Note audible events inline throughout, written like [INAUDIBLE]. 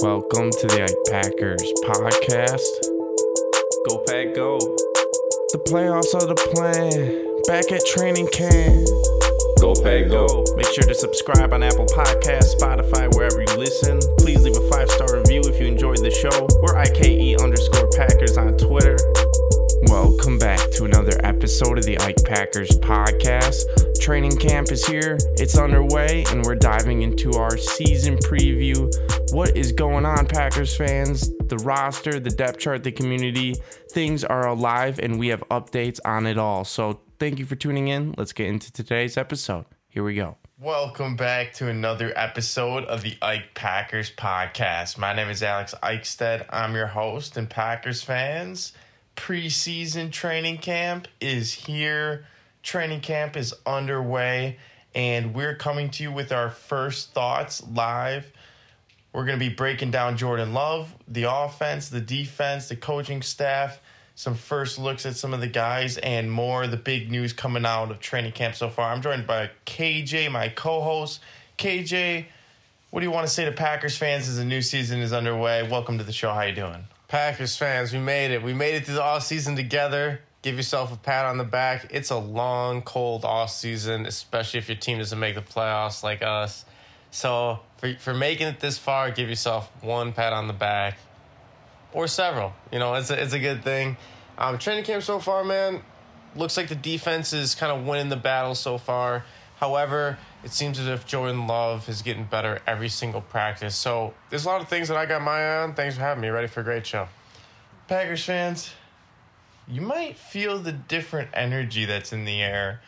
Welcome to the Ike Packers podcast. Go Pack Go. The playoffs are the plan. Back at training camp. Go Pack Go. Make sure to subscribe on Apple Podcasts, Spotify, wherever you listen. Please leave a five star review if you enjoyed the show. We're IKE underscore Packers on Twitter. Welcome back to another episode of the Ike Packers podcast. Training camp is here, it's underway, and we're diving into our season preview. What is going on, Packers fans? The roster, the depth chart, the community, things are alive, and we have updates on it all. So, thank you for tuning in. Let's get into today's episode. Here we go. Welcome back to another episode of the Ike Packers podcast. My name is Alex Eichstead. I'm your host, and Packers fans, preseason training camp is here. Training camp is underway, and we're coming to you with our first thoughts live. We're going to be breaking down Jordan Love, the offense, the defense, the coaching staff, some first looks at some of the guys, and more. The big news coming out of training camp so far. I'm joined by KJ, my co host. KJ, what do you want to say to Packers fans as the new season is underway? Welcome to the show. How you doing? Packers fans, we made it. We made it through the off season together. Give yourself a pat on the back. It's a long, cold off season, especially if your team doesn't make the playoffs like us. So for for making it this far, give yourself one pat on the back, or several. You know, it's a, it's a good thing. Um, training camp so far, man, looks like the defense is kind of winning the battle so far. However, it seems as if Jordan Love is getting better every single practice. So there's a lot of things that I got my eye on. Thanks for having me. Ready for a great show. Packers fans, you might feel the different energy that's in the air.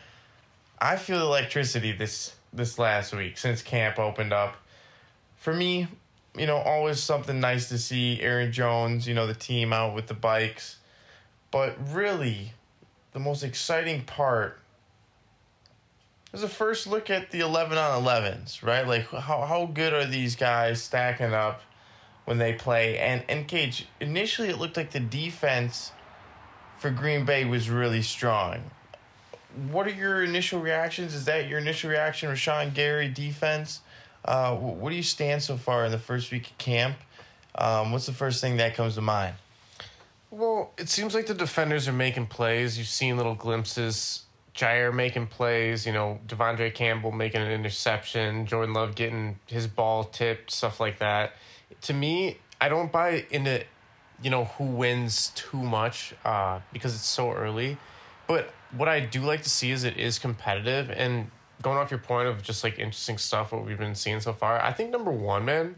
I feel electricity this this last week since camp opened up. For me, you know, always something nice to see Aaron Jones, you know, the team out with the bikes. But really, the most exciting part is the first look at the 11 on 11s, right? Like, how, how good are these guys stacking up when they play? And, and KJ, initially it looked like the defense for Green Bay was really strong. What are your initial reactions? Is that your initial reaction, Rashan Gary defense? Uh, what do you stand so far in the first week of camp? Um, what's the first thing that comes to mind? Well, it seems like the defenders are making plays. You've seen little glimpses. Jaire making plays, you know, De'Vondre Campbell making an interception, Jordan Love getting his ball tipped, stuff like that. To me, I don't buy into, you know, who wins too much uh, because it's so early. But what I do like to see is it is competitive. And going off your point of just like interesting stuff, what we've been seeing so far, I think number one, man,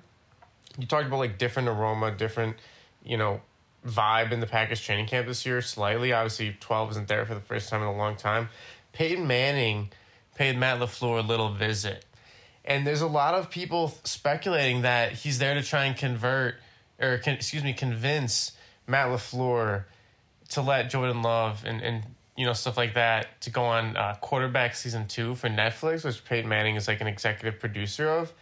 you talked about like different aroma, different, you know, vibe in the Packers training camp this year slightly. Obviously, 12 isn't there for the first time in a long time. Peyton Manning paid Matt LaFleur a little visit. And there's a lot of people speculating that he's there to try and convert, or can, excuse me, convince Matt LaFleur to let Jordan Love and, and you know, stuff like that to go on uh, quarterback season two for Netflix, which Peyton Manning is like an executive producer of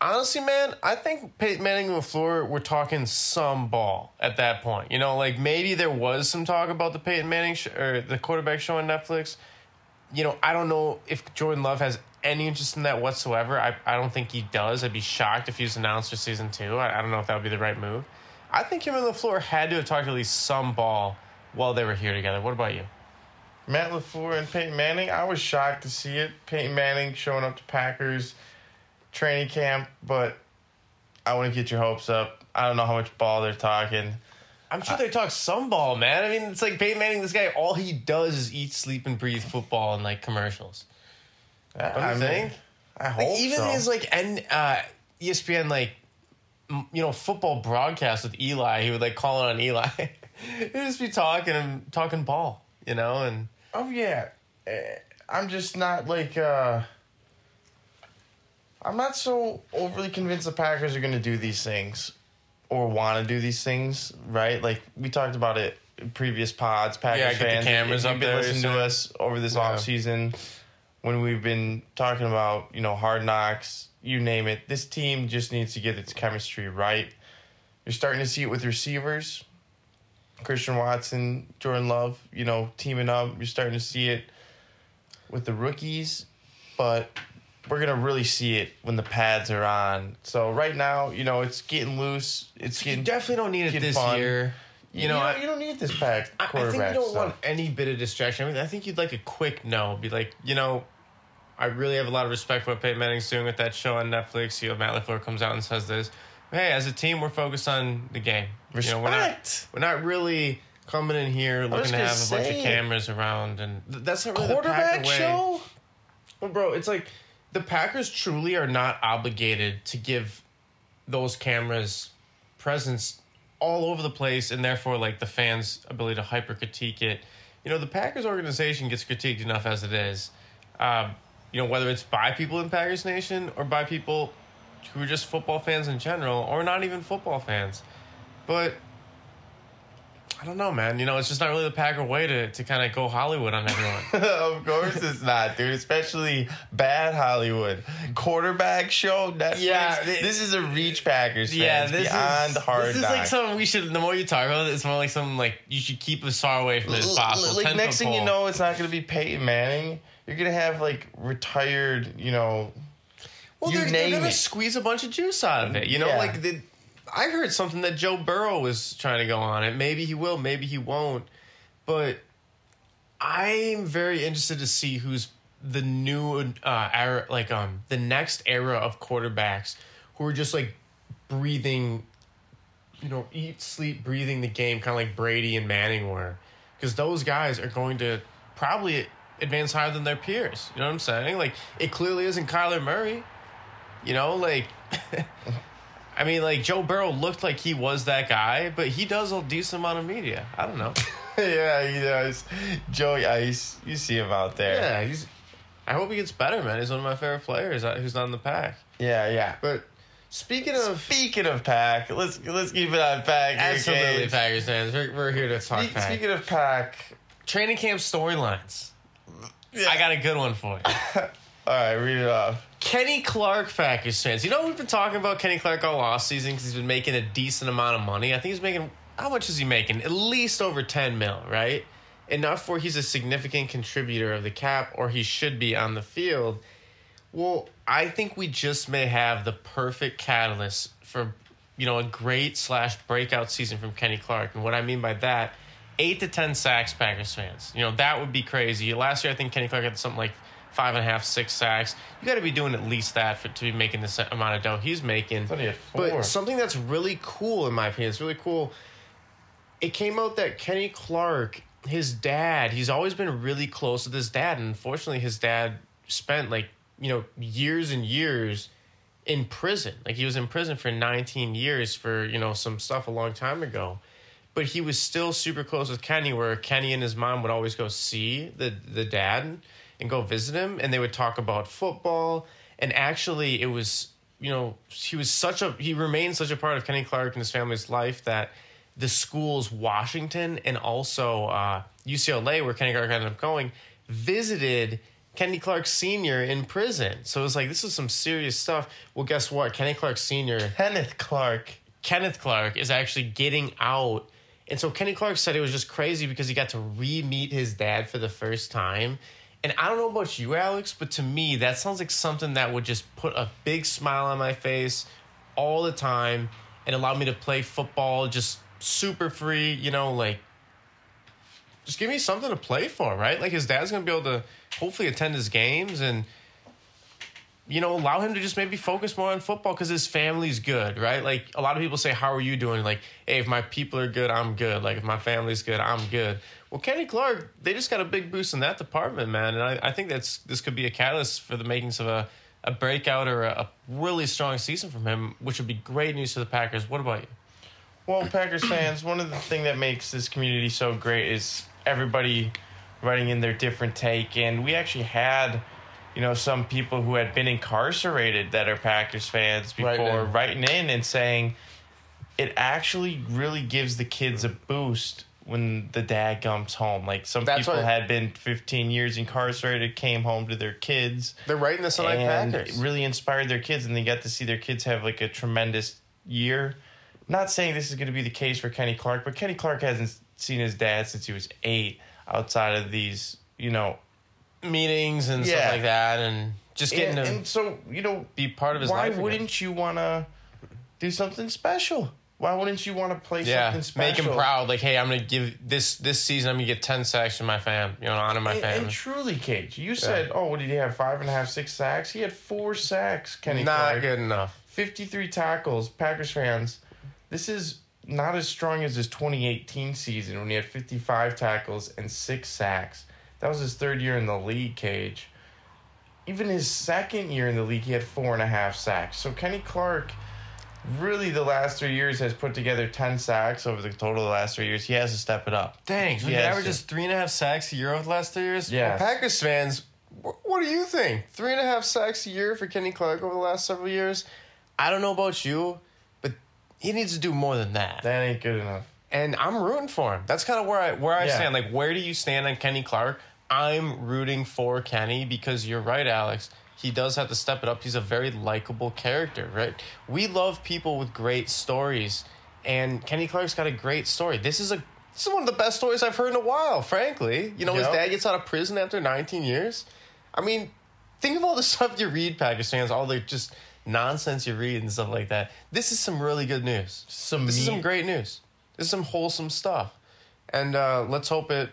honestly, man, I think Peyton Manning and LaFleur were talking some ball at that point. You know, like maybe there was some talk about the Peyton Manning sh- or the quarterback show on Netflix. You know, I don't know if Jordan Love has any interest in that whatsoever. I, I don't think he does. I'd be shocked if he was announced for season two. I, I don't know if that would be the right move. I think him and LaFleur had to have talked at least some ball while they were here together. What about you? Matt LaFleur and Peyton Manning, I was shocked to see it. Peyton Manning showing up to Packers training camp, but I want to get your hopes up. I don't know how much ball they're talking. I'm sure they talk some ball, man. I mean, it's like Peyton Manning. This guy, all he does is eat, sleep, and breathe football and like commercials. You I think? I hope Like, even so. his like and uh, ESPN like m- you know football broadcast with Eli, he would like call it on Eli. [LAUGHS] He'd just be talking and talking ball, you know, and Oh yeah, Eh, I'm just not like. uh I'm not so overly convinced the Packers are going to do these things or want to do these things, right? Like we talked about it in previous pods. Packers Yeah, get the fans, cameras up there, listening to us over this Yeah. off season when we've been talking about you know hard knocks, you name it. This team just needs to get its chemistry right. You're starting to see it with receivers. Christian Watson, Jordan Love, you know, teaming up. You're starting to see it with the rookies, but we're gonna really see it when the pads are on. So right now, you know, it's getting loose. It's You getting definitely don't need it this fun. year. You, know, don't, I, you don't need this pack I- I think you don't stuff. want any bit of distraction. I mean, I think you'd like a quick no. Be like, you know, I really have a lot of respect for what Peyton Manning's doing with that show on Netflix. You know, Matt LaFleur comes out and says this. Hey, as a team, we're focused on the game. You know, we're not Respect. we're not really coming in here looking to have a bunch of cameras around, and th- that's not really the quarterback way. show. Well, bro, it's like the Packers truly are not obligated to give those cameras presence all over the place, and therefore, like the fans' ability to hyper critique it. You know, the Packers organization gets critiqued enough as it is. Um, you know, whether it's by people in Packers Nation or by people who are just football fans in general, or not even football fans. But I don't know, man. You know, it's just not really the Packer way to, to kind of go Hollywood on everyone. [LAUGHS] of course it's not, dude. Especially bad Hollywood quarterback show. Netflix. Yeah, th- this is a reach Packers. Yeah, this beyond is hard. This is like something we should. The more you talk about it, it's more like something like you should keep as far away from it as possible. Like 10 next thing you know, it's not going to be Peyton Manning. You're going to have like retired, you know. Well, you they're, they're gonna it. squeeze a bunch of juice out of it. You know, Yeah. like the, I heard something that Joe Burrow was trying to go on it. Maybe he will, maybe he won't. But I'm very interested to see who's the new uh era, like um the next era of quarterbacks who are just like breathing you know, eat, sleep, breathing the game, kind of like Brady and Manning were. Because those guys are going to probably advance higher than their peers. You know what I'm saying? Like, it clearly isn't Kyler Murray. You know, like, [LAUGHS] I mean, like, Joe Burrow looked like he was that guy, but he does a decent amount of media. I don't know. [LAUGHS] yeah, he does. Joey Ice, you see him out there. yeah, he's. I hope he gets better, man. He's one of my favorite players uh, who's not in the pack. yeah, yeah. But speaking of. Speaking of pack, let's let's keep it on pack. Absolutely, KJ. Packers fans. We're, we're here to talk Speak- pack. Speaking of pack, Training camp storylines. yeah. I got a good one for you. [LAUGHS] All right, read it off. Kenny Clark Packers fans. You know we've been talking about Kenny Clark all off season because he's been making a decent amount of money. I think he's making how much is he making? At least over ten mil, right? Enough where he's a significant contributor of the cap, or he should be on the field. Well, I think we just may have the perfect catalyst for you know a great slash breakout season from Kenny Clark. And what I mean by that, eight to ten sacks, Packers fans. You know that would be crazy. Last year, I think Kenny Clark had something like five and a half, six sacks. You got to be doing at least that for to be making this amount of dough he's making. thought he had four. But something that's really cool, in my opinion, it's really cool. It came out that Kenny Clark, his dad, he's always been really close with his dad, and unfortunately, his dad spent like you know years and years in prison. Like he was in prison for 19 years for you know some stuff a long time ago. But he was still super close with Kenny, where Kenny and his mom would always go see the the dad and go visit him, and they would talk about football. And actually, it was you know he was such a he remained such a part of Kenny Clark and his family's life that the schools Washington and also uh, UCLA, where Kenny Clark ended up going, visited Kenny Clark Sr. in prison. So it was like this is some serious stuff. Well, guess what? Kenny Clark Sr. Kenneth Clark. Kenneth Clark is actually getting out. And so Kenny Clark said it was just crazy because he got to re meet his dad for the first time. And I don't know about you, Alex, but to me, that sounds like something that would just put a big smile on my face all the time and allow me to play football just super free, you know, like just give me something to play for, right? Like his dad's gonna be able to hopefully attend his games and you know, allow him to just maybe focus more on football because his family's good, right? Like a lot of people say, "How are you doing?" Like, hey, if my people are good, I'm good. Like if my family's good, I'm good. Well, Kenny Clark, they just got a big boost in that department, man, and I, I think that's this could be a catalyst for the makings of a a breakout or a, a really strong season from him, which would be great news for the Packers. What about you? Well, Packers fans, one of the thing that makes this community so great is everybody writing in their different take, and we actually had, you know, some people who had been incarcerated that are Packers fans before in. writing in and saying it actually really gives the kids a boost when the dad comes home. Like some That's people what- had been 15 years incarcerated, came home to their kids They're writing this on like and it really inspired their kids and they got to see their kids have like a tremendous year not saying this is going to be the case for kenny clark but kenny clark hasn't seen his dad since he was eight outside of these you know meetings and Yeah. stuff like that, and just getting and, to and so you know, be part of his why life. again. wouldn't you want to do something special? Why wouldn't you want to play yeah, something special? make him proud. Like, hey, I'm gonna give this this season. I'm gonna get ten sacks to my fam. You know, honor my And, family. and truly, KJ, you said, oh, what did he have? Five and a half, six sacks. He had four sacks. Kenny Clark. Not Clark. good enough. 53 tackles. Packers fans, this is not as strong as his 2018 season when he had 55 tackles and six sacks. That was his third year in the league, KJ. Even his second year in the league, he had four and a half sacks. So Kenny Clark, really, the last three years has put together 10 sacks over the total of the last three years. He has to step it up. Dang, so he averages three and a half sacks a year over the last three years. Yeah. Well, Packers fans, what do you think? Three and a half sacks a year for Kenny Clark over the last several years. I don't know about you, but he needs to do more than that. That ain't good enough. and I'm rooting for him. That's kind of where I where I Yeah. stand. Like, where do you stand on Kenny Clark? I'm rooting for Kenny because you're right, Alex. He does have to step it up. He's a very likable character, right? We love people with great stories, and Kenny Clark's got a great story. This is a this is one of the best stories I've heard in a while. Frankly, you know, his dad gets out of prison after 19 years. I mean, think of all the [LAUGHS] stuff you read, Packers fans, all the just nonsense you read and stuff like that. This is some really good news. Some This is some great news. This is some wholesome stuff, and uh, let's hope it,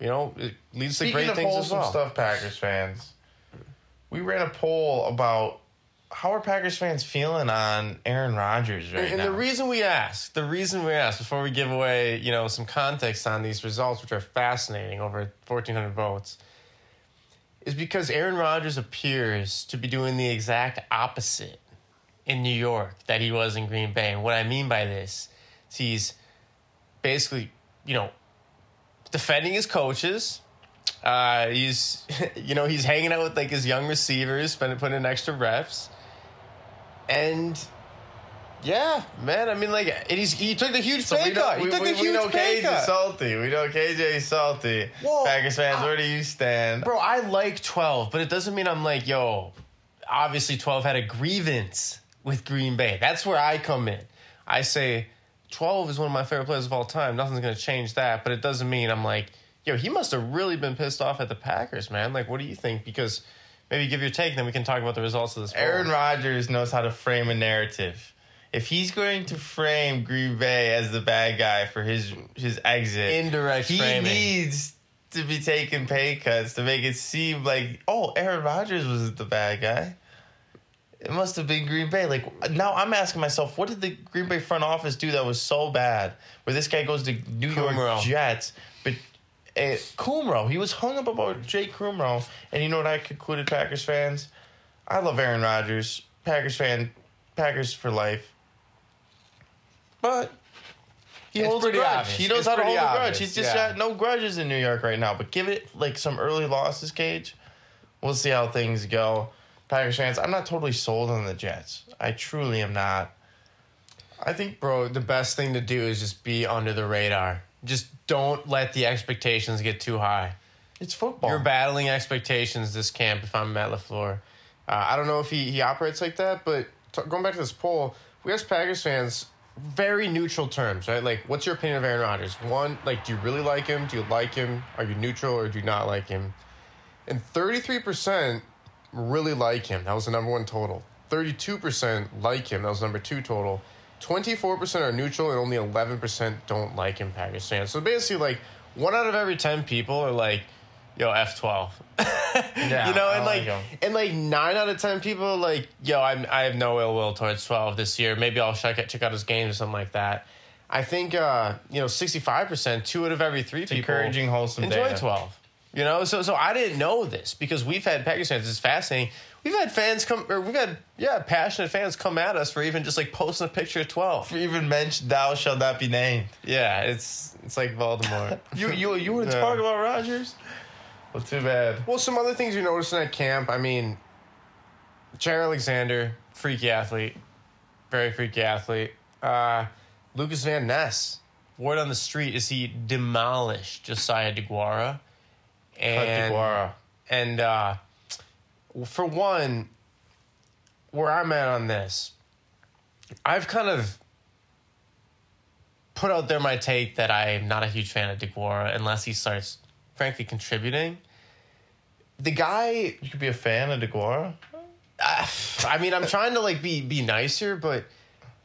you know, it leads to great things as well. stuff, Packers fans, we ran a poll about how are Packers fans feeling on Aaron Rodgers right And, and now. the reason we asked, the reason we asked, before we give away, you know, some context on these results, which are fascinating, over 1,400 votes, is because Aaron Rodgers appears to be doing the exact opposite in New York that he was in Green Bay. And what I mean by this is he's basically, you know, defending his coaches. Uh, he's, [LAUGHS] you know, he's hanging out with like his young receivers, spending putting in extra reps, and yeah, man. I mean, like, and he's he took the huge So pay know, cut. He we, took we, the we huge know pay cut. salty. We know KJ is salty. Well, Packers fans, I- where do you stand? Bro, I like 12, but it doesn't mean I'm like, yo, obviously 12 had a grievance with Green Bay. That's where I come in. I say 12 is one of my favorite players of all time. Nothing's going to change that, but it doesn't mean I'm like, yo, he must have really been pissed off at the Packers, man. Like, what do you think? Because maybe give your take, then we can talk about the results of this. Aaron Rodgers knows how to frame a narrative. If he's going to frame Green Bay as the bad guy for his his exit, Indirect he framing. needs to be taking pay cuts to make it seem like, oh, Aaron Rodgers wasn't the bad guy. It must have been Green Bay. Like now, I'm asking myself, what did the Green Bay front office do that was so bad? Where this guy goes to New York Jets, uh, Kumerow, he was hung up about Jake Kumerow, and you know what I concluded, Packers fans? I love Aaron Rodgers, Packers fan, Packers for life. But he It's holds a grudge. obvious. He knows It's how to hold a grudge. He's just yeah. got no grudges in New York right now. But give it like some early losses, KJ. We'll see how things go. Packers fans, I'm not totally sold on the Jets. I truly am not. I think Bro, the best thing to do is just be under the radar. Just don't let the expectations get too high. it's football. You're battling expectations this camp if I'm Matt LaFleur. Uh, I don't know if he, he operates like that, but t- going back to this poll, we asked Packers fans very neutral terms, right? Like, what's your opinion of Aaron Rodgers? One, like, do you really like him? Do you like him? Are you neutral or do you not like him? And 33% really like him. That was the number one total. 32% like him. That was number two total. 24% are neutral and only 11% don't like in Pakistan. So basically, like, one out of every 10 people are like, yo, F12. [LAUGHS] Yeah, you know, and like like, and like nine out of 10 people are like, yo, I'm, I have no ill will towards 12 this year. Maybe I'll check, it, check out his games or something like that. I think, uh, you know, 65%, two out of every three people encouraging, wholesome enjoy data. 12. You know, so so I didn't know this because we've had Pakistan. It's fascinating. We've had fans come, or we've had yeah, passionate fans come at us for even just like posting a picture of twelve. For even mentioned thou shall not be named. Yeah, it's it's like Voldemort. [LAUGHS] You you you want to Yeah. talk about Rodgers? Well, too bad. well, some other things you're noticing at camp. I mean, Jaire Alexander, freaky athlete, very freaky athlete. Uh, Lukas Van Ness. Word on the street is he demolished Josiah DeGuara. And DeGuara. And uh, for one, where I'm at on this, I've kind of put out there my take that I'm not a huge fan of DeGuara unless he starts, frankly, contributing. the guy You could be a fan of DeGuara. I mean, I'm trying to like be be nice here, but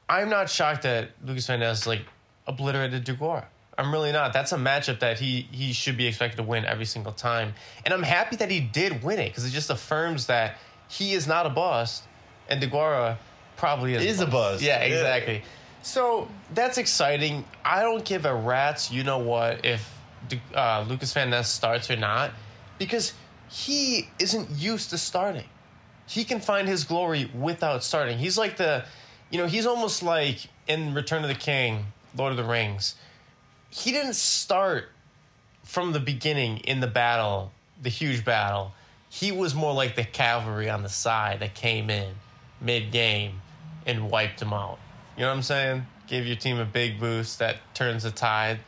I'm not shocked that Lukas Van Ness like obliterated Deguara. I'm really not. That's a matchup that he he should be expected to win every single time, and I'm happy that he did win it because it just affirms that he is not a bust, and Deguara probably is. Is a bust. Yeah, Yeah. exactly. So that's exciting. I don't give a rat's you know what if uh, Lukas Van Ness starts or not, because he isn't used to starting he can find his glory without starting. He's like the, you know, he's almost like in Return of the King, Lord of the Rings. He didn't start from the beginning in the battle, the huge battle. He was more like the cavalry on the side that came in mid game and wiped them out. You know what I'm saying? Gave your team a big boost that turns the tide.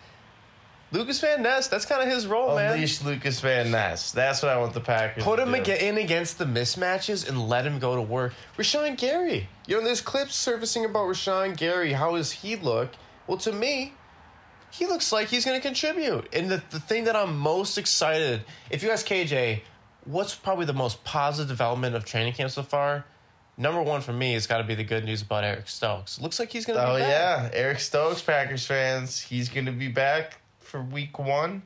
Lukas Van Ness, that's kind of his role, man. Unleash Lukas Van Ness. That's what I want the Packers. Put him in against the mismatches and let him go to work. Rashan Gary. You know, there's clips surfacing about Rashan Gary. How does he look? Well, to me, he looks like he's going to contribute. And the, the thing that I'm most excited, if you ask KJ, what's probably the most positive development of training camp so far? Number one for me has got to be the good news about Eric Stokes. Looks like he's going to Oh be back. yeah, Eric Stokes, Packers fans. He's going to be back for Week One.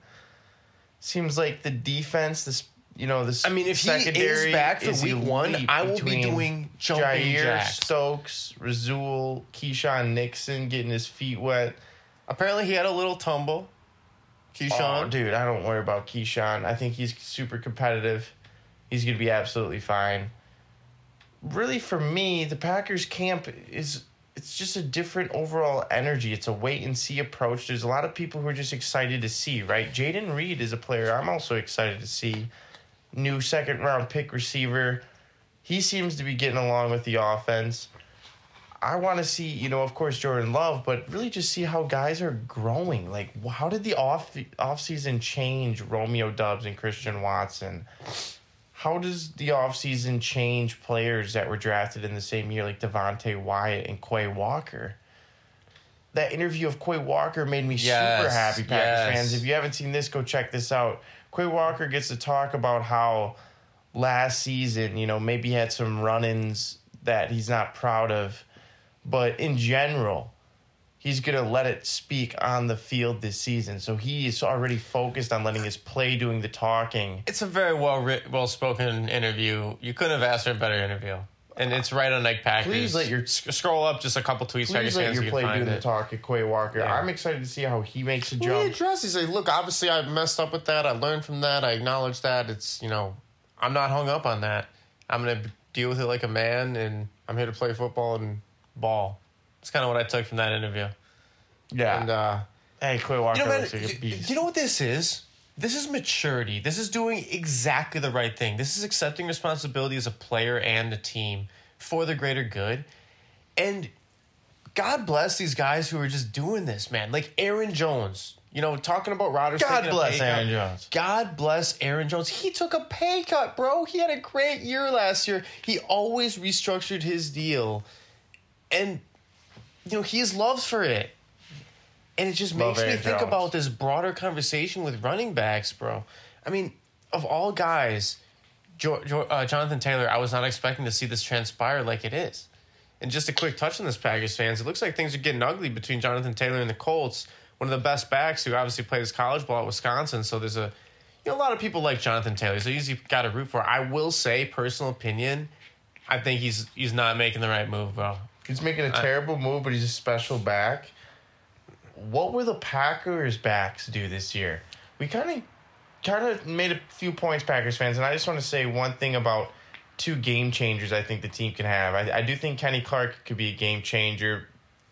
Seems like the defense, this you know, this. I mean, if he is back for is week one, I will be doing jumping Jaire jacks. Stokes, Rasul, Keisean Nixon getting his feet wet. Apparently, he had a little tumble. Keisean. Oh, dude, I don't worry about Keisean. I think he's super competitive. He's to be absolutely fine. Really, for me, the Packers camp is it's just a different overall energy. It's a wait and see approach. There's a lot of people who are just excited to see, right? Jayden Reed is a player I'm also excited to see. New second round pick receiver. He seems to be getting along with the offense. I want to see, you know, of course, Jordan Love, but really just see how guys are growing. Like, how did the off off season change Romeo Doubs and Christian Watson? How does the offseason change players that were drafted in the same year, like Devonte Wyatt and Quay Walker? That interview of Quay Walker made me super happy, Packers yes. fans. If you haven't seen this, go check this out. Quay Walker gets to talk about how last season, you know, maybe he had some run ins that he's not proud of, but in general, he's going to let it speak on the field this season. So he is already focused on letting his play doing the talking. It's a very well writ- well spoken interview. You couldn't have asked for a better interview. And it's right on Ike Packers. Please let your- S- scroll up just a couple tweets. Please let your you play doing the talk at Quay Walker. Yeah. I'm excited to see how he makes a Well, he jump. addressed. He's like, "Look, obviously, I messed up with that. I learned from that. I acknowledge that. It's you know, I'm not hung up on that. I'm gonna deal with it like a man, and I'm here to play football and ball." It's kind of what I took from that interview. yeah. And uh, hey, Quay Walker you know, man, looks like a beast. you know what this is? This is maturity. This is doing exactly the right thing. This is accepting responsibility as a player and a team for the greater good. And God bless these guys who are just doing this, man. Like Aaron Jones, you know, talking about Rodgers. God bless pay cut. Aaron Jones. God bless Aaron Jones. He took a pay cut, bro. He had a great year last year. He always restructured his deal. And, you know, he has love for it. And it just Love makes me think Jones. about this broader conversation with running backs, bro. I mean, of all guys, jo- jo- uh, Jonathan Taylor, I was not expecting to see this transpire like it is. And just a quick touch on this, Packers fans. It looks like things are getting ugly between Jonathan Taylor and the Colts. One of the best backs who obviously played his college ball at Wisconsin. So there's a, you know, a lot of people like Jonathan Taylor. So he's got to root for. I will say, personal opinion, I think he's he's not making the right move, bro. He's making a terrible move, but he's a special back. What will the Packers backs do this year? We kind of kind of made a few points, Packers fans, and I just want to say one thing about two game changers I think the team can have. I, I do think Kenny Clark could be a game changer,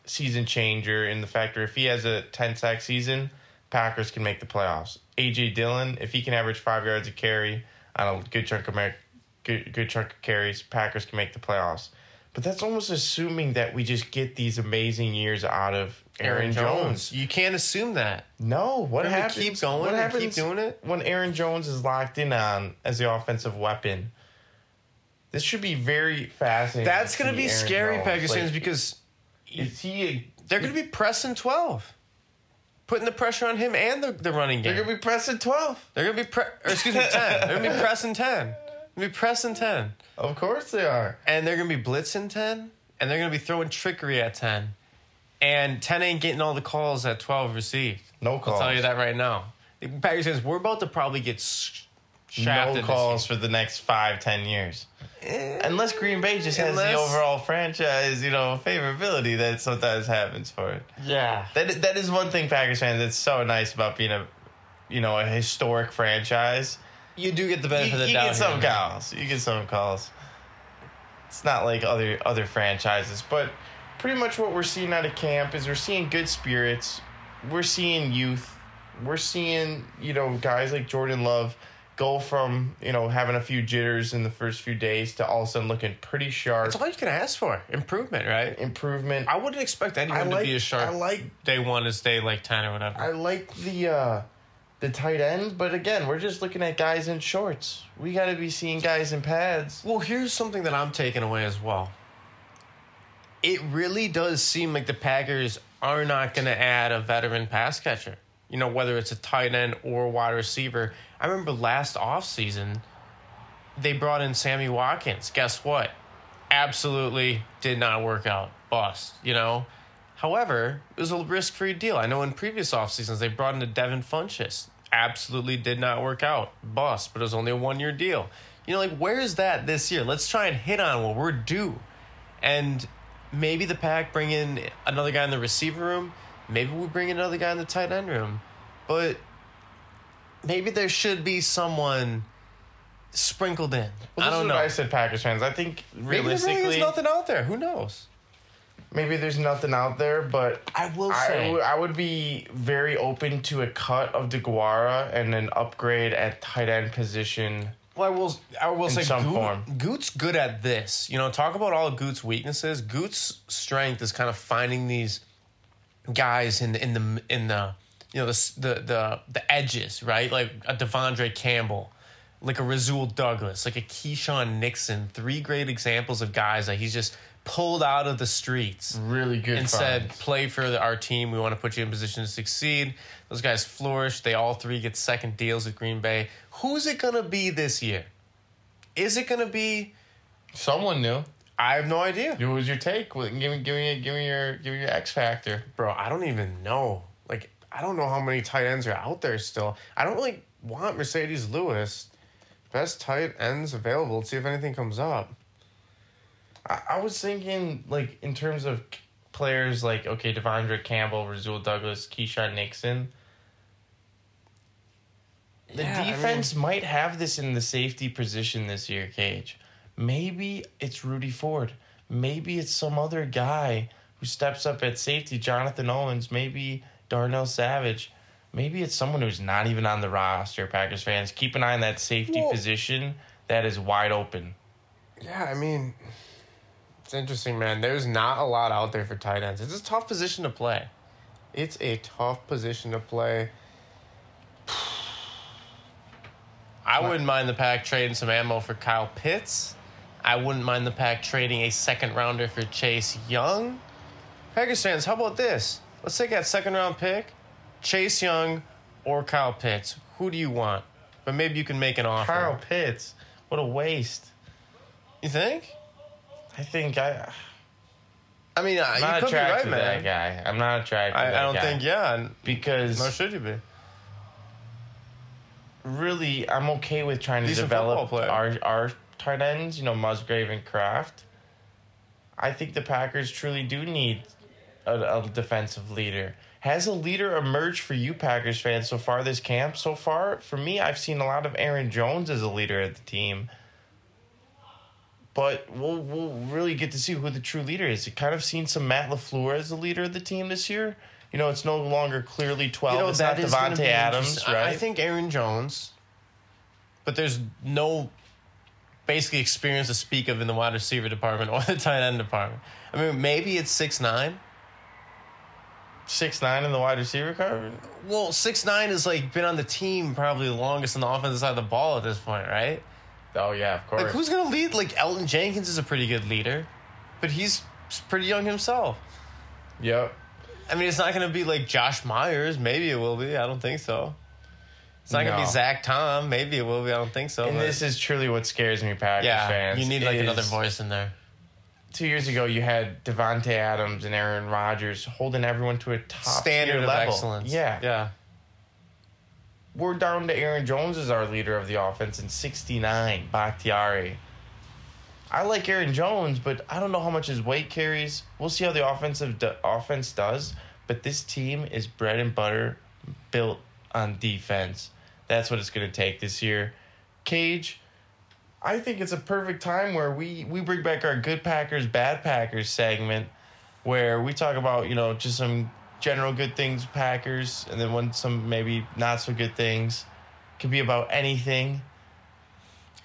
season changer in the factor if he has a 10 sack season, Packers can make the playoffs. AJ Dillon, if he can average five yards a carry on a good chunk of mer- good, good chunk of carries, Packers can make the playoffs. But that's almost assuming that we just get these amazing years out of Aaron, Jones. You can't assume that. No, what gonna happens? keep going what happens keep doing it? when Aaron Jones is locked in on as the offensive weapon? This should be very fascinating. That's going to be Aaron scary, Pegasus, Like, because is he? A, they're going to be pressing 12. putting the pressure on him and the, the running game. They're gonna be pressing twelve. They're gonna be pre- or excuse me, ten. They're gonna be [LAUGHS] pressing ten. They're gonna be pressing ten, Of course they are. and they're gonna be blitzing ten, and they're gonna be throwing trickery at ten, and ten ain't getting all the calls that twelve received. No I'll calls. tell you that right now. The Packers fans, we're about to probably get sh- shafted. No calls for the next five, ten years. year. Unless Green Bay just has Unless- the overall franchise, you know, favorability that sometimes happens for it. yeah, That that is one thing Packers fans. That's so nice about being a, you know, a historic franchise. You do get the You, benefit of the you doubt. You get some here. calls. You get some calls. It's not like other other franchises, but pretty much what we're seeing out of camp is we're seeing good spirits. We're seeing youth. We're seeing you know guys like Jordan Love go from you know having a few jitters in the first few days to all of a sudden looking pretty sharp. That's all you can ask for. Improvement, right? Improvement. I wouldn't expect anyone I to like- be as sharp I like day one as day like ten or whatever. I like the uh the tight end, but again, we're just looking at guys in shorts. We got to be seeing guys in pads. Well, here's something that I'm taking away as well. It really does seem like the Packers are not going to add a veteran pass catcher. You know, whether it's a tight end or wide receiver. I remember last offseason, they brought in Sammy Watkins. Guess what? Absolutely did not work out. Bust, you know? However, it was a risk free deal. I know in previous off seasons they brought in a Devin Funchess. Absolutely did not work out. Bust, but it was only a one year deal. You know, like, where is that this year? Let's try and hit on what we're due. And maybe the pack bring in another guy in the receiver room. Maybe we bring in another guy in the tight end room. But maybe there should be someone sprinkled in. Well, I don't know. I said, Packers fans. I think maybe there realistically, really is nothing out there. Who knows? Maybe there's nothing out there, but I will say. would- I would be very open to a cut of DeGuara and an upgrade at tight end position. Well, I will. I will In say some Gute, form. Gute's good at this. You know, talk about all of Gute's weaknesses. Gute's strength is kind of finding these guys in the in the in the you know the the the, the edges, right? Like a De'Vondre Campbell, like a Rasul Douglas, like a Keisean Nixon. Three great examples of guys that he's just pulled out of the streets Really good. and said, "Play for the, our team. We want to put you in position to succeed." Those guys flourish. They all three get second deals with Green Bay. Who's it gonna be this year? Is it gonna be? someone new. I have no idea, What was your take? Give me, give me, give me your, give me your X factor. bro. I don't even know. Like, I don't know how many tight ends are out there still. I don't really want Marcedes Lewis. Best tight ends available. Let's see if anything comes up. I, I was thinking, like, in terms of players like, okay, De'Vondre Campbell, Rasul Douglas, Keisean Nixon. The Yeah, I mean- defense might have this in the safety position this year, KJ. Maybe it's Rudy Ford. Maybe it's some other guy who steps up at safety, Jonathan Owens. Maybe Darnell Savage. Maybe it's someone who's not even on the roster, Packers fans. Keep an eye on that safety Well- position that is wide open. Yeah, I mean, it's interesting, man. There's not a lot out there for tight ends. It's a tough position to play. It's a tough position to play. [SIGHS] I wouldn't mind the pack trading some ammo for Kyle Pitts. I wouldn't mind the pack trading a second rounder for Chase Young. Packers fans, how about this? Let's take that second round pick, Chase Young or Kyle Pitts. Who do you want? But maybe you can make an offer. Carl Pitts. What a waste. You think? I think I, I mean, uh, I'm you not could be right, attracted to man. that guy. I'm not attracted to I, that I don't guy. think, yeah, and because nor should you be. really I'm okay with trying to Decent develop player. our our tight ends, you know, Musgrave and Kraft. I think the Packers truly do need a, a defensive leader. Has a leader emerged for you Packers fans so far this camp? So far, for me, I've seen a lot of Aaron Jones as a leader of the team. But we'll we'll really get to see who the true leader is. You kind of seen some Matt LaFleur as the leader of the team this year. You know, it's no longer clearly twelve. it's not is Davante Adams, right? I, think Aaron Jones, but there's no basically experience to speak of in the wide receiver department [LAUGHS] or the tight end department. I mean, maybe it's six nine. six nine in the wide receiver car. Well, six nine is like been on the team probably the longest on the offensive side of the ball at this point, right? Oh yeah, of course. Like, who's gonna lead? Like Elgton Jenkins is a pretty good leader, but he's pretty young himself. Yep. I mean, it's not going to be like Josh Myers. Maybe it will be. I don't think so. It's not going to be Zach Tom. Maybe it will be. I don't think so. And but- this is truly what scares me, Packers yeah, fans. you need like another voice in there. Two years ago, you had Davante Adams and Aaron Rodgers holding everyone to a top Standard of level. excellence. Yeah, yeah. We're down to Aaron Jones as our leader of the offense in 69, Bakhtiari. I like Aaron Jones, but I don't know how much his weight carries. We'll see how the offensive d- offense does, but this team is bread and butter built on defense. That's what it's going to take this year. KJ, I think it's a perfect time where we we bring back our good Packers, bad Packers segment where we talk about, you know, just some general good things Packers and then when some maybe not so good things. Could be about anything.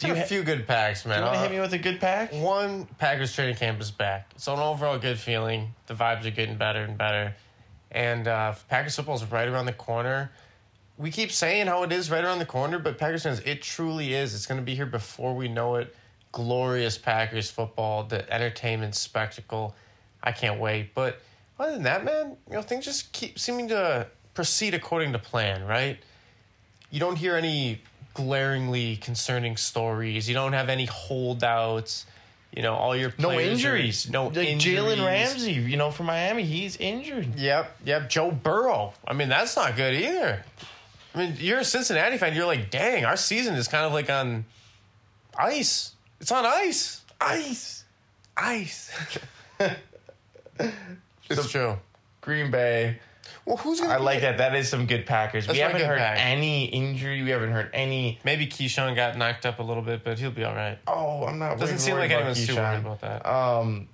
Do you, a ha- few good packs, do man. you want to Uh, hit me with a good pack? One, Packers training camp is back. It's an overall good feeling. The vibes are getting better and better. And uh, Packers football is right around the corner. We keep saying how it is right around the corner, but Packers fans, it truly is. It's going to be here before we know it. Glorious Packers football, the entertainment spectacle. I can't wait. But other than that, man, you know, things just keep seeming to proceed according to plan, right? You don't hear any glaringly concerning stories. You don't have any holdouts. You know, all your No players are- injuries. no like injuries. Jalen Ramsey, you know, from Miami, he's injured. Yep, yep. Joe Burrow. I mean, that's not good either. I mean, you're a Cincinnati fan. You're like, dang, our season is kind of like on ice. It's on ice. Ice. Ice. [LAUGHS] [LAUGHS] it's true. Green Bay. Well, who's gonna? I like that. That is some good Packers. That's we haven't heard pack. any injury. We haven't heard any. Maybe Keisean got knocked up a little bit, but he'll be all right. Oh, I'm not. Doesn't worried seem like about anyone's too worried about that. Um,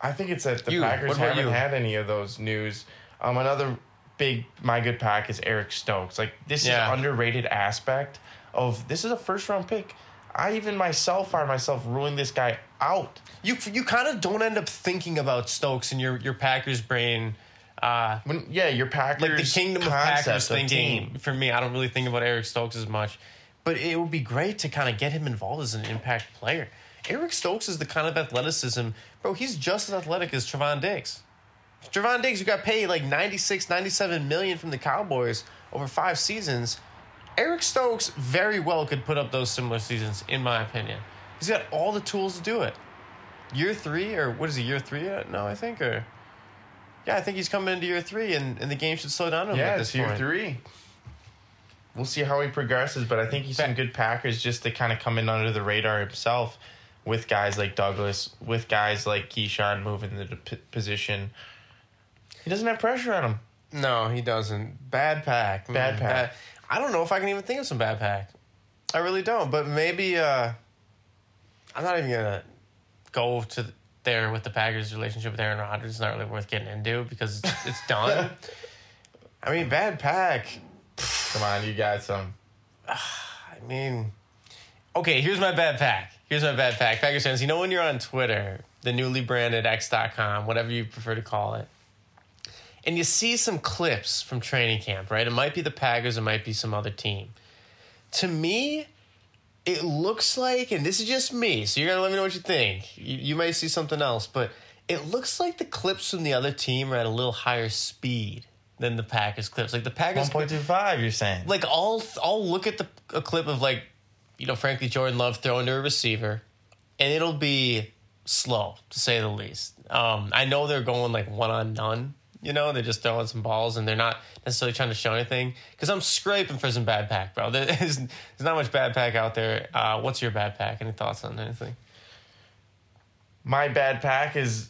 I think it's that the You, Packers haven't you? had any of those news. Um, another big my good pack is Eric Stokes. Like this Yeah. is underrated aspect of this is a first round pick. I even myself find myself ruling this guy out. You you kind of don't end up thinking about Stokes in your your Packers brain. Uh, When yeah, your Packers like the kingdom of Packers of thinking. team. For me, I don't really think about Eric Stokes as much, but it would be great to kind of get him involved as an impact player. Eric Stokes is the kind of athleticism, bro. He's just as athletic as Trevon Diggs. Trevon Diggs, who got paid like 96, 97 million from the Cowboys over five seasons. Eric Stokes very well could put up those similar seasons, in my opinion. He's got all the tools to do it. Year three, or what is he, year three yet? No, I think, or. Yeah, I think he's coming into year three, and, and the game should slow down a little Yeah, bit at it's this year point. three. We'll see how he progresses, but I think he's some good Packers just to kind of come in under the radar himself with guys like Douglas, with guys like Keisean moving the p- position. He doesn't have pressure on him. No, he doesn't. Bad pack. Mm, Bad pack. I don't know if I can even think of some bad pack. I really don't. But maybe uh, I'm not even gonna go to there with the Packers' relationship with Aaron Rodgers. It's not really worth getting into because it's, it's done. [LAUGHS] I mean, bad pack. Come on, you got some. [SIGHS] I mean, okay, here's my bad pack. Here's my bad pack. Packers fans, you know when you're on Twitter, the newly branded X.com, whatever you prefer to call it, and you see some clips from training camp, right? It might be the Packers, it might be some other team. To me, it looks like, and this is just me, so you're gonna let me know what you think. You, you may see something else, but it looks like the clips from the other team are at a little higher speed than the Packers clips. Like the Packers One point two five. You're saying? like I'll I'll look at the a clip of like you know frankly Jordan Love throwing to a receiver, and it'll be slow to say the least. Um, I know they're going like one on none. You know, they're just throwing some balls and they're not necessarily trying to show anything. Because I'm scraping for some bad pack, bro. [LAUGHS] There's, there's not much bad pack out there. Uh, what's your bad pack? Any thoughts on anything? my bad pack is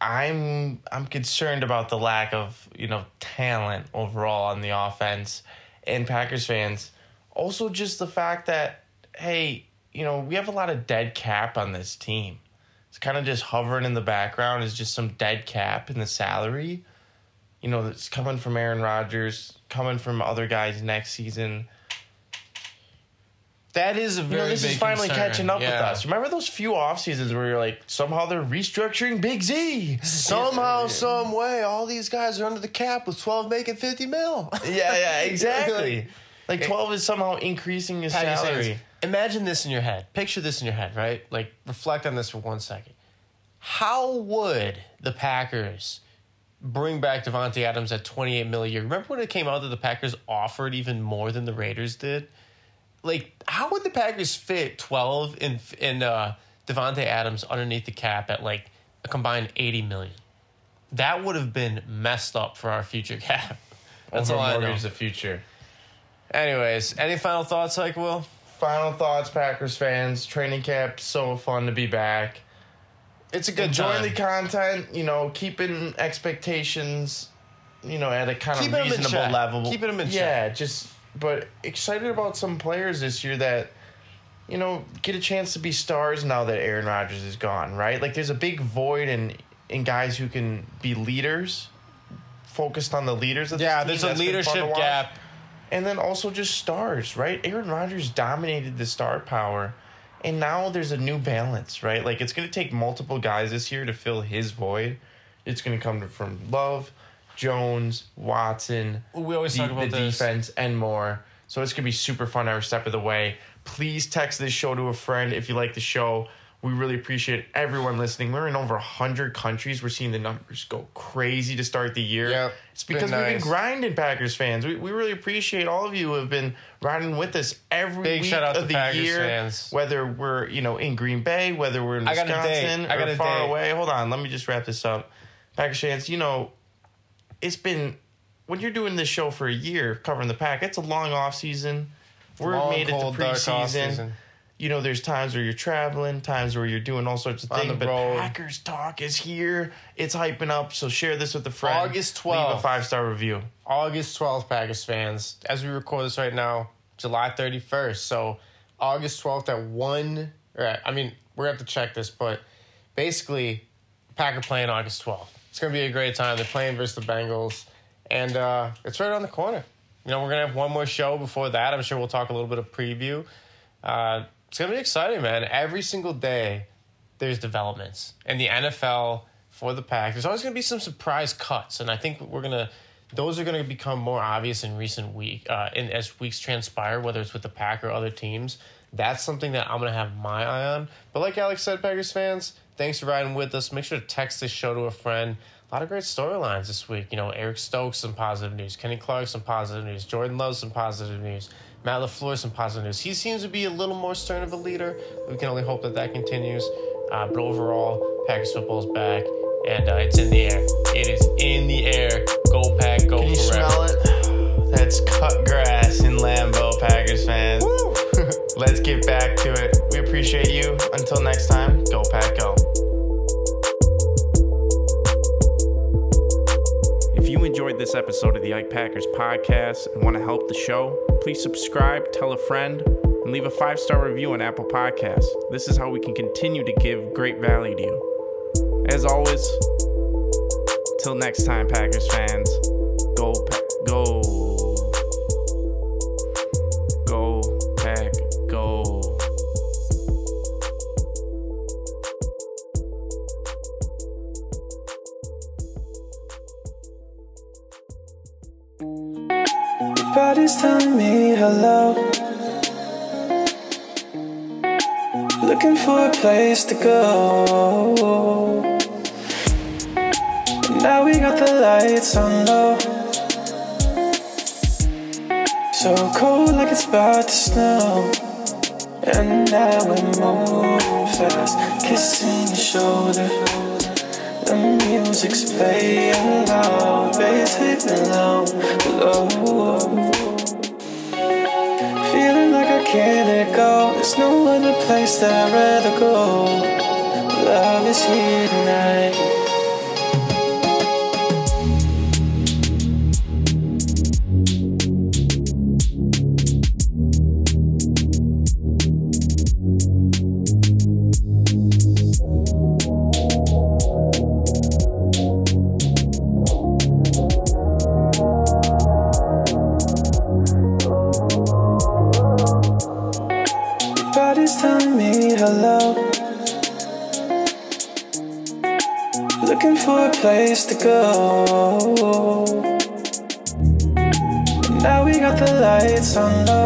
I'm I'm concerned about the lack of, you know, talent overall on the offense and Packers fans. Also just the fact that hey, you know, we have a lot of dead cap on this team. It's kind of just hovering in the background is just some dead cap in the salary. You know, that's coming from Aaron Rodgers, coming from other guys next season. That is a You know, this is finally concern. catching up with us. Remember those few off seasons where you're like, somehow they're restructuring Big Z. Somehow, some way, all these guys are under the cap with 12 making 50 mil. Yeah, yeah, [LAUGHS] exactly. like twelve is somehow increasing his salary. Imagine this in your head. Picture this in your head, right? Like reflect on this for one second. how would the Packers bring back Davante Adams at 28 million a year? Remember when it came out that the Packers offered even more than the Raiders did? Like, how would the Packers fit 12 in in uh, Davante Adams underneath the cap at like a combined 80 million? That would have been messed up for our future [LAUGHS] cap. That's all I know. The future. Anyways, any final thoughts, like Will? Final thoughts, Packers fans. Training camp, so fun to be back. It's a good time. the content, you know, keeping expectations, you know, at a kind Keeping of reasonable check. level. Keeping 'em in yeah, just but excited about some players this year that, you know, get a chance to be stars now that Aaron Rodgers is gone, right? Like there's a big void in in guys who can be leaders, focused on the leaders of yeah, this there's a That's been fun to leadership gap. And then also just stars, right? Aaron Rodgers dominated the star power, and now there's a new balance, right? Like it's going to take multiple guys this year to fill his void. It's going to come from Love, Jones, Watson, We always the, talk about the this. defense, and more. So it's going to be super fun every step of the way. Please text this show to a friend if you like the show. We really appreciate everyone listening. We're in over 100 countries. We're seeing the numbers go crazy to start the year. Yep, It's it's been because we've been grinding, Packers fans. We, we really appreciate all of you who have been riding with us every Big week shout out of to the Packers year. fans. Whether we're you know in Green Bay, whether we're in I got a date. Wisconsin I got or far date. away. Hold on, let me just wrap this up. Packers fans, you know, it's been when you're doing this show for a year covering the pack. It's a long off season. We're Long, made it cold, to dark preseason. You know, there's times where you're traveling, times where you're doing all sorts of things. but road. Packers talk is here. It's hyping up. So share this with a friend. August 12th. Leave a five star review. August 12th, Packers fans. As we record this right now, July 31st. So August 12th at 1. Or, I mean, we're going to have to check this, but basically, Packer playing August 12th. It's going to be a great time. They're playing versus the Bengals, and uh, it's right on the corner. You know, we're going to have one more show before that. I'm sure we'll talk a little bit of preview. Uh, it's to be exciting, man. Every single day, there's developments. And the NFL for the pack, there's always to be some surprise cuts. And I think we're to, those are to become more obvious in recent week, uh, in, as weeks transpire, whether it's with the pack or other teams. That's something that I'm to have my eye on. But like Alex said, Packers fans, thanks for riding with us. Make sure to text this show to a friend. A lot of great storylines this week. You know, Eric Stokes, some positive news. Kenny Clark, some positive news. Jordan Love, some positive news. Matt LaFleur, some positive news. He seems to be a little more stern of a leader. We can only hope that that continues. Uh, but overall, Packers football is back, and uh, it's in the air. It is in the air. Go Pack, go Can you forever. smell it? That's cut grass in Lambeau, Packers fans. [LAUGHS] Let's get back to it. We appreciate you. Until next time, go Pack, go. Enjoyed this episode of the Ike Packers podcast and want to help the show, please subscribe, tell a friend, and leave a five star review on Apple Podcasts. This is how we can continue to give great value to you. As always, till next time, Packers fans, go. Go, Looking for a place to go. Now we got the lights on low. So cold, like it's about to snow. And now we move fast, kissing your shoulder. The music's playing loud, bass hitting low, low. Feeling like I can't let go. There's no other place that I'd rather go. Love is here tonight. The